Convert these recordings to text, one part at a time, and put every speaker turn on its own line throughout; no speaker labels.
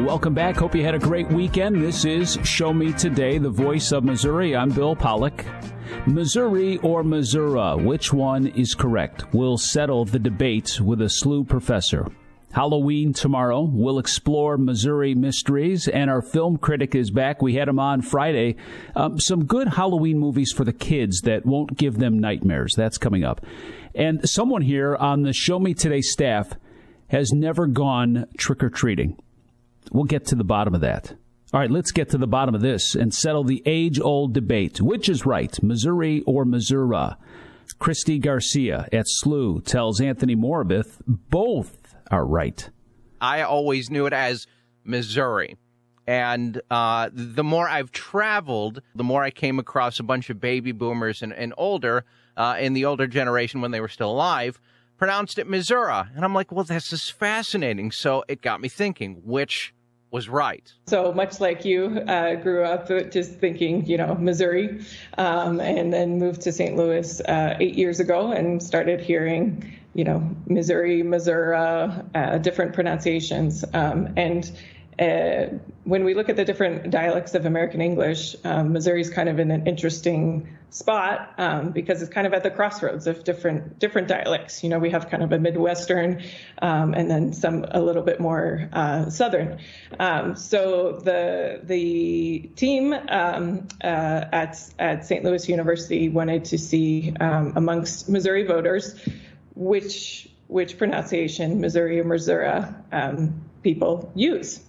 Welcome back. Hope you had a great weekend. This is Show Me Today, the voice of Missouri. I'm Bill Pollock. Missouri or Missouri, which one is correct? We'll settle the debate with a SLU professor. Halloween tomorrow. We'll explore Missouri mysteries, and our film critic is back. We had him on Friday. Um, some good Halloween movies for the kids that won't give them nightmares. That's coming up. And someone here on the Show Me Today staff has never gone trick or treating. We'll get to the bottom of that. All right, let's get to the bottom of this and settle the age old debate. Which is right, Missouri or Missouri? Christy Garcia at SLU tells Anthony Morabith both are right.
I always knew it as Missouri. And uh, the more I've traveled, the more I came across a bunch of baby boomers and, and older, uh, in the older generation when they were still alive, pronounced it Missouri. And I'm like, well, this is fascinating. So it got me thinking, which was right.
So much like you, uh, grew up just thinking, you know, Missouri, um, and then moved to St. Louis uh, eight years ago and started hearing you know, Missouri, Missouri, uh, different pronunciations. Um, and uh, when we look at the different dialects of American English, um, Missouri is kind of in an interesting spot um, because it's kind of at the crossroads of different different dialects. You know, we have kind of a Midwestern um, and then some a little bit more uh, Southern. Um, so the the team um, uh, at at St. Louis University wanted to see um, amongst Missouri voters which which pronunciation Missouri or Missouri people use.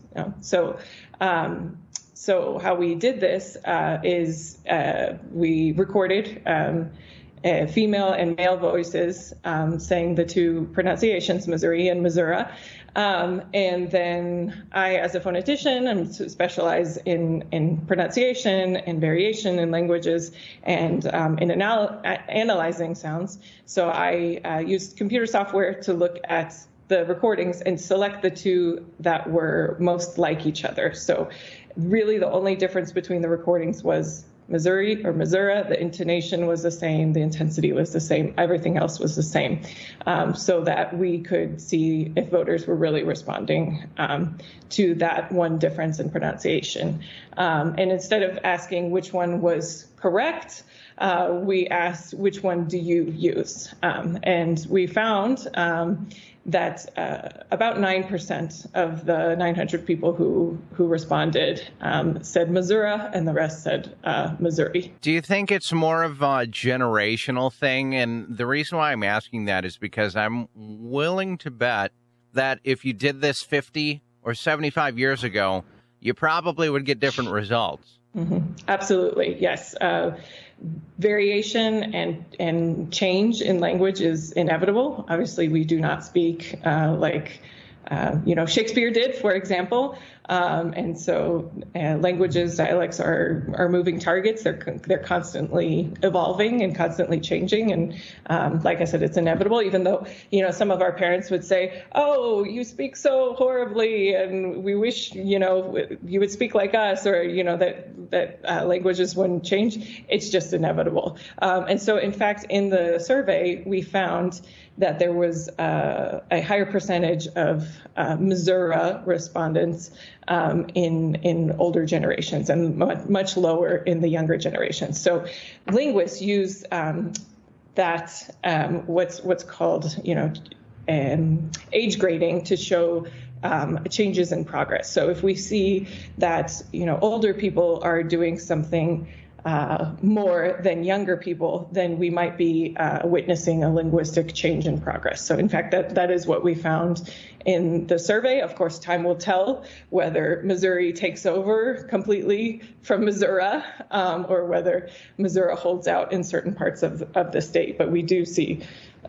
So um, so how we did this uh, is uh, we recorded um, uh, female and male voices um, saying the two pronunciations, Missouri and Missouri. Um, and then I, as a phonetician, I'm specialize in, in pronunciation and variation in languages and um, in anal- analyzing sounds. So I uh, used computer software to look at the recordings and select the two that were most like each other. So really the only difference between the recordings was Missouri or Missouri, the intonation was the same, the intensity was the same, everything else was the same, um, so that we could see if voters were really responding um, to that one difference in pronunciation. Um, and instead of asking which one was correct, uh, we asked which one do you use? Um, and we found um, that uh, about 9% of the 900 people who, who responded um, said Missouri and the rest said uh, Missouri.
Do you think it's more of a generational thing? And the reason why I'm asking that is because I'm willing to bet that if you did this 50 or 75 years ago, you probably would get different results.
Mm-hmm. Absolutely, yes. Uh, variation and and change in language is inevitable. Obviously, we do not speak uh, like uh, you know Shakespeare did, for example. Um, and so uh, languages, dialects are are moving targets. They're they're constantly evolving and constantly changing. And um, like I said, it's inevitable. Even though you know some of our parents would say, "Oh, you speak so horribly," and we wish you know you would speak like us, or you know that that uh, languages wouldn't change. It's just inevitable. Um, and so, in fact, in the survey, we found that there was uh, a higher percentage of uh, Missouri respondents um, in in older generations and much lower in the younger generations. So linguists use um, that um, what's what's called you know um, age grading to show um, changes in progress. So if we see that you know older people are doing something uh, more than younger people, then we might be uh, witnessing a linguistic change in progress. So, in fact, that, that is what we found in the survey. Of course, time will tell whether Missouri takes over completely from Missouri um, or whether Missouri holds out in certain parts of, of the state. But we do see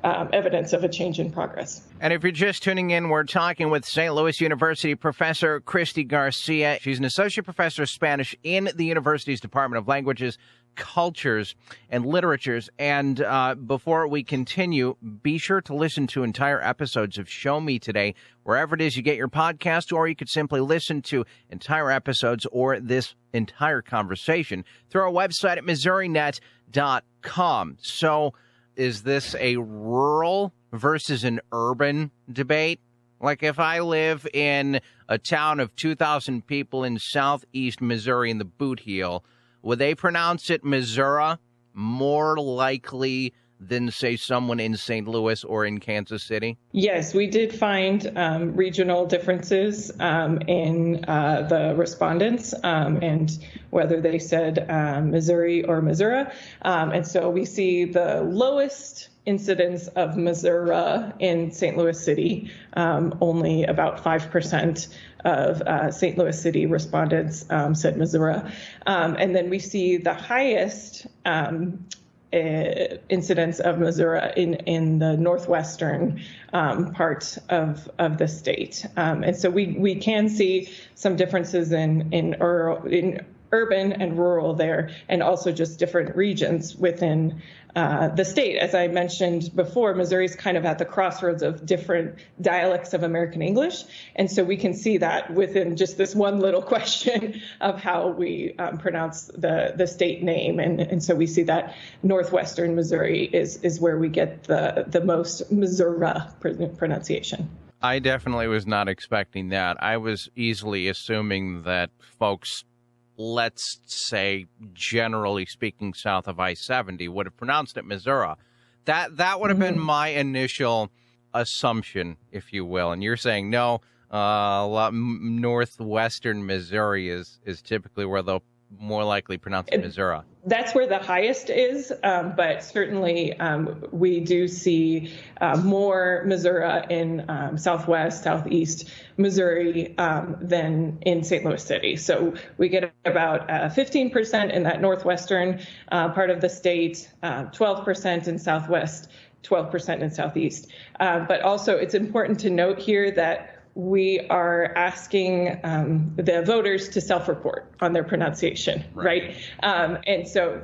um, evidence of a change in progress.
And if you're just tuning in, we're talking with St. Louis University professor Christy Garcia. She's an associate professor of Spanish in the university's Department of Languages, Cultures, and Literatures. And uh, before we continue, be sure to listen to entire episodes of Show Me Today, wherever it is you get your podcast, or you could simply listen to entire episodes or this entire conversation through our website at MissouriNet.com. So, is this a rural versus an urban debate? Like if I live in a town of 2,000 people in southeast Missouri in the boot heel, would they pronounce it Missouri more likely than, say, someone in St. Louis or in Kansas City?
Yes, we did find um, regional differences um, in uh, the respondents um, and whether they said um, Missouri or Missouri. Um, and so we see the lowest incidence of Missouri in St. Louis City, um, only about 5% of uh, St. Louis City respondents um, said Missouri. Um, and then we see the highest uh, incidence of Missouri in, in the northwestern um, part of, of the state. Um, and so we, we can see some differences in, in, in urban and rural there, and also just different regions within uh, the state. As I mentioned before, Missouri is kind of at the crossroads of different dialects of American English. And so we can see that within just this one little question of how we um, pronounce the, the state name. And, and so we see that northwestern Missouri is, is where we get the, the most Missouri pronunciation.
I definitely was not expecting that. I was easily assuming that folks let's say, generally speaking, south of I 70, would have pronounced it Missouri. That, that would have been mm-hmm. my initial assumption, if you will. And you're saying, no, uh, northwestern Missouri is, is typically where they'll more likely pronounced it Missouri.
That's where the highest is, um, but certainly um, we do see uh, more Missouri in um, southwest, southeast Missouri um, than in St. Louis City. So we get about uh, 15% in that northwestern uh, part of the state, 12% uh, in southwest. 12% in southeast. Uh, but also, it's important to note here that we are asking um, the voters to self-report on their pronunciation, right? right? Um, and so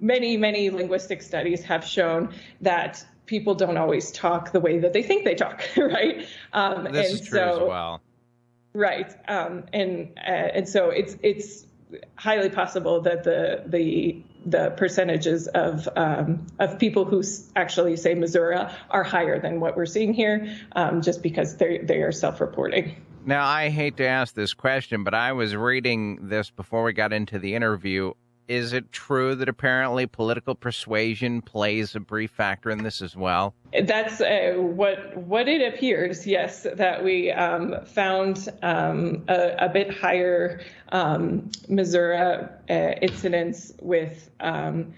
many, many linguistic studies have shown that people don't always talk the way that they think they talk, right?
Um, this and is true so, as well.
Right, um, and uh, and so it's it's highly possible that the the the percentages of um, of people who actually say Missouri are higher than what we're seeing here, um, just because they they are self-reporting.
Now, I hate to ask this question, but I was reading this before we got into the interview is it true that apparently political persuasion plays a brief factor in this as well?
That's uh, what what it appears. Yes, that we um, found um, a, a, bit higher um, Missouri uh, incidence with um,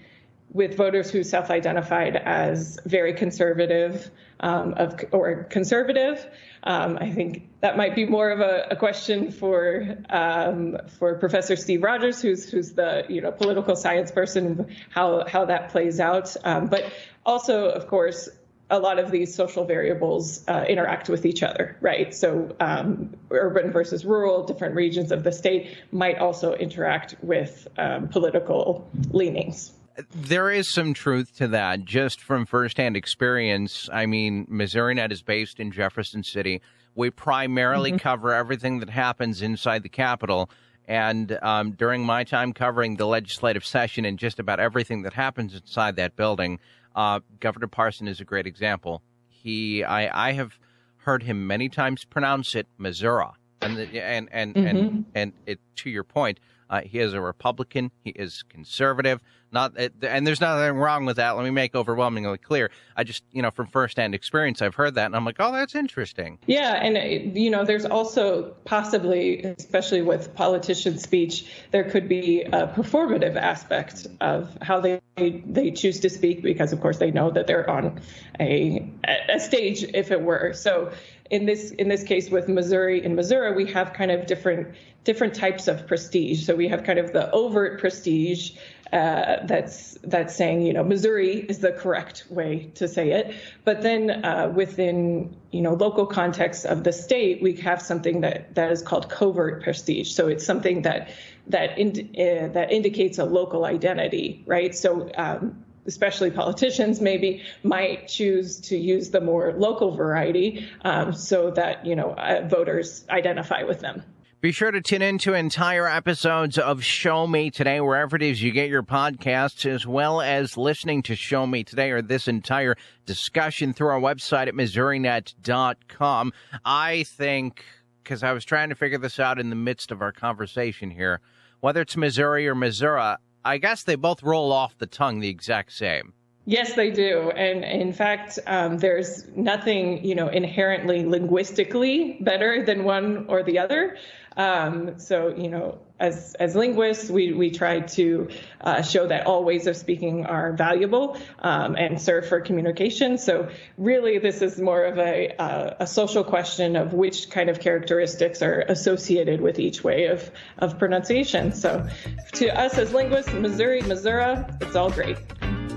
with voters who self-identified as very conservative um, of or conservative. Um, I think that might be more of a, a question for um, for Professor Steve Rogers, who's who's the you know political science person, how how that plays out. Um, but also, of course, a lot of these social variables uh, interact with each other, right? So um, urban versus rural, different regions of the state might also interact with um, political leanings
there is some truth to that just from firsthand experience. I mean, MissouriNet is based in Jefferson City. We primarily mm-hmm. cover everything that happens inside the Capitol. And um, during my time covering the legislative session and just about everything that happens inside that building, uh, Governor Parson is a great example. He, I, I have heard him many times pronounce it Missouri, and the, and and mm-hmm. and and it, to your point, uh, he is a Republican. He is conservative. Not and there's nothing wrong with that. Let me make overwhelmingly clear. I just you know from firsthand experience, I've heard that, and I'm like, oh, that's interesting.
Yeah, and uh, you know, there's also possibly, especially with politician speech, there could be a performative aspect of how they they choose to speak because, of course, they know that they're on a a stage, if it were. So in this in this case with Missouri in Missouri, we have kind of different different types of prestige. So we have kind of the overt prestige uh, that's that's saying you know Missouri is the correct way to say it, but then uh, within you know local context of the state, we have something that that is called covert prestige. So it's something that that in, uh, that indicates a local identity, right? So um, especially politicians maybe might choose to use the more local variety um, so that you know uh, voters identify with them
Be sure to tune in to entire episodes of Show Me Today, wherever it is you get your podcasts, as well as listening to Show Me Today or this entire discussion through our website at MissouriNet.com. I think, because I was trying to figure this out in the midst of our conversation here, whether it's Missouri or Missouri, I guess they both roll off the tongue the exact same.
Yes, they do. And in fact, um, there's nothing, you know, inherently linguistically better than one or the other. Um, so, you know, as, as linguists, we, we try to uh, show that all ways of speaking are valuable um, and serve for communication. So, really, this is more of a, uh, a social question of which kind of characteristics are associated with each way of, of pronunciation. So, to us as linguists, Missouri, Missouri, it's all great.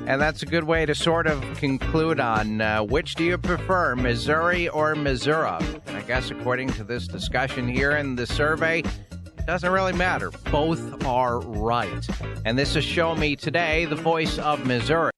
And that's a good way to sort of conclude on uh, which do you prefer, Missouri or Missouri? I guess according to this discussion here in the survey, doesn't really matter. Both are right. And this is Show Me Today, the voice of Missouri.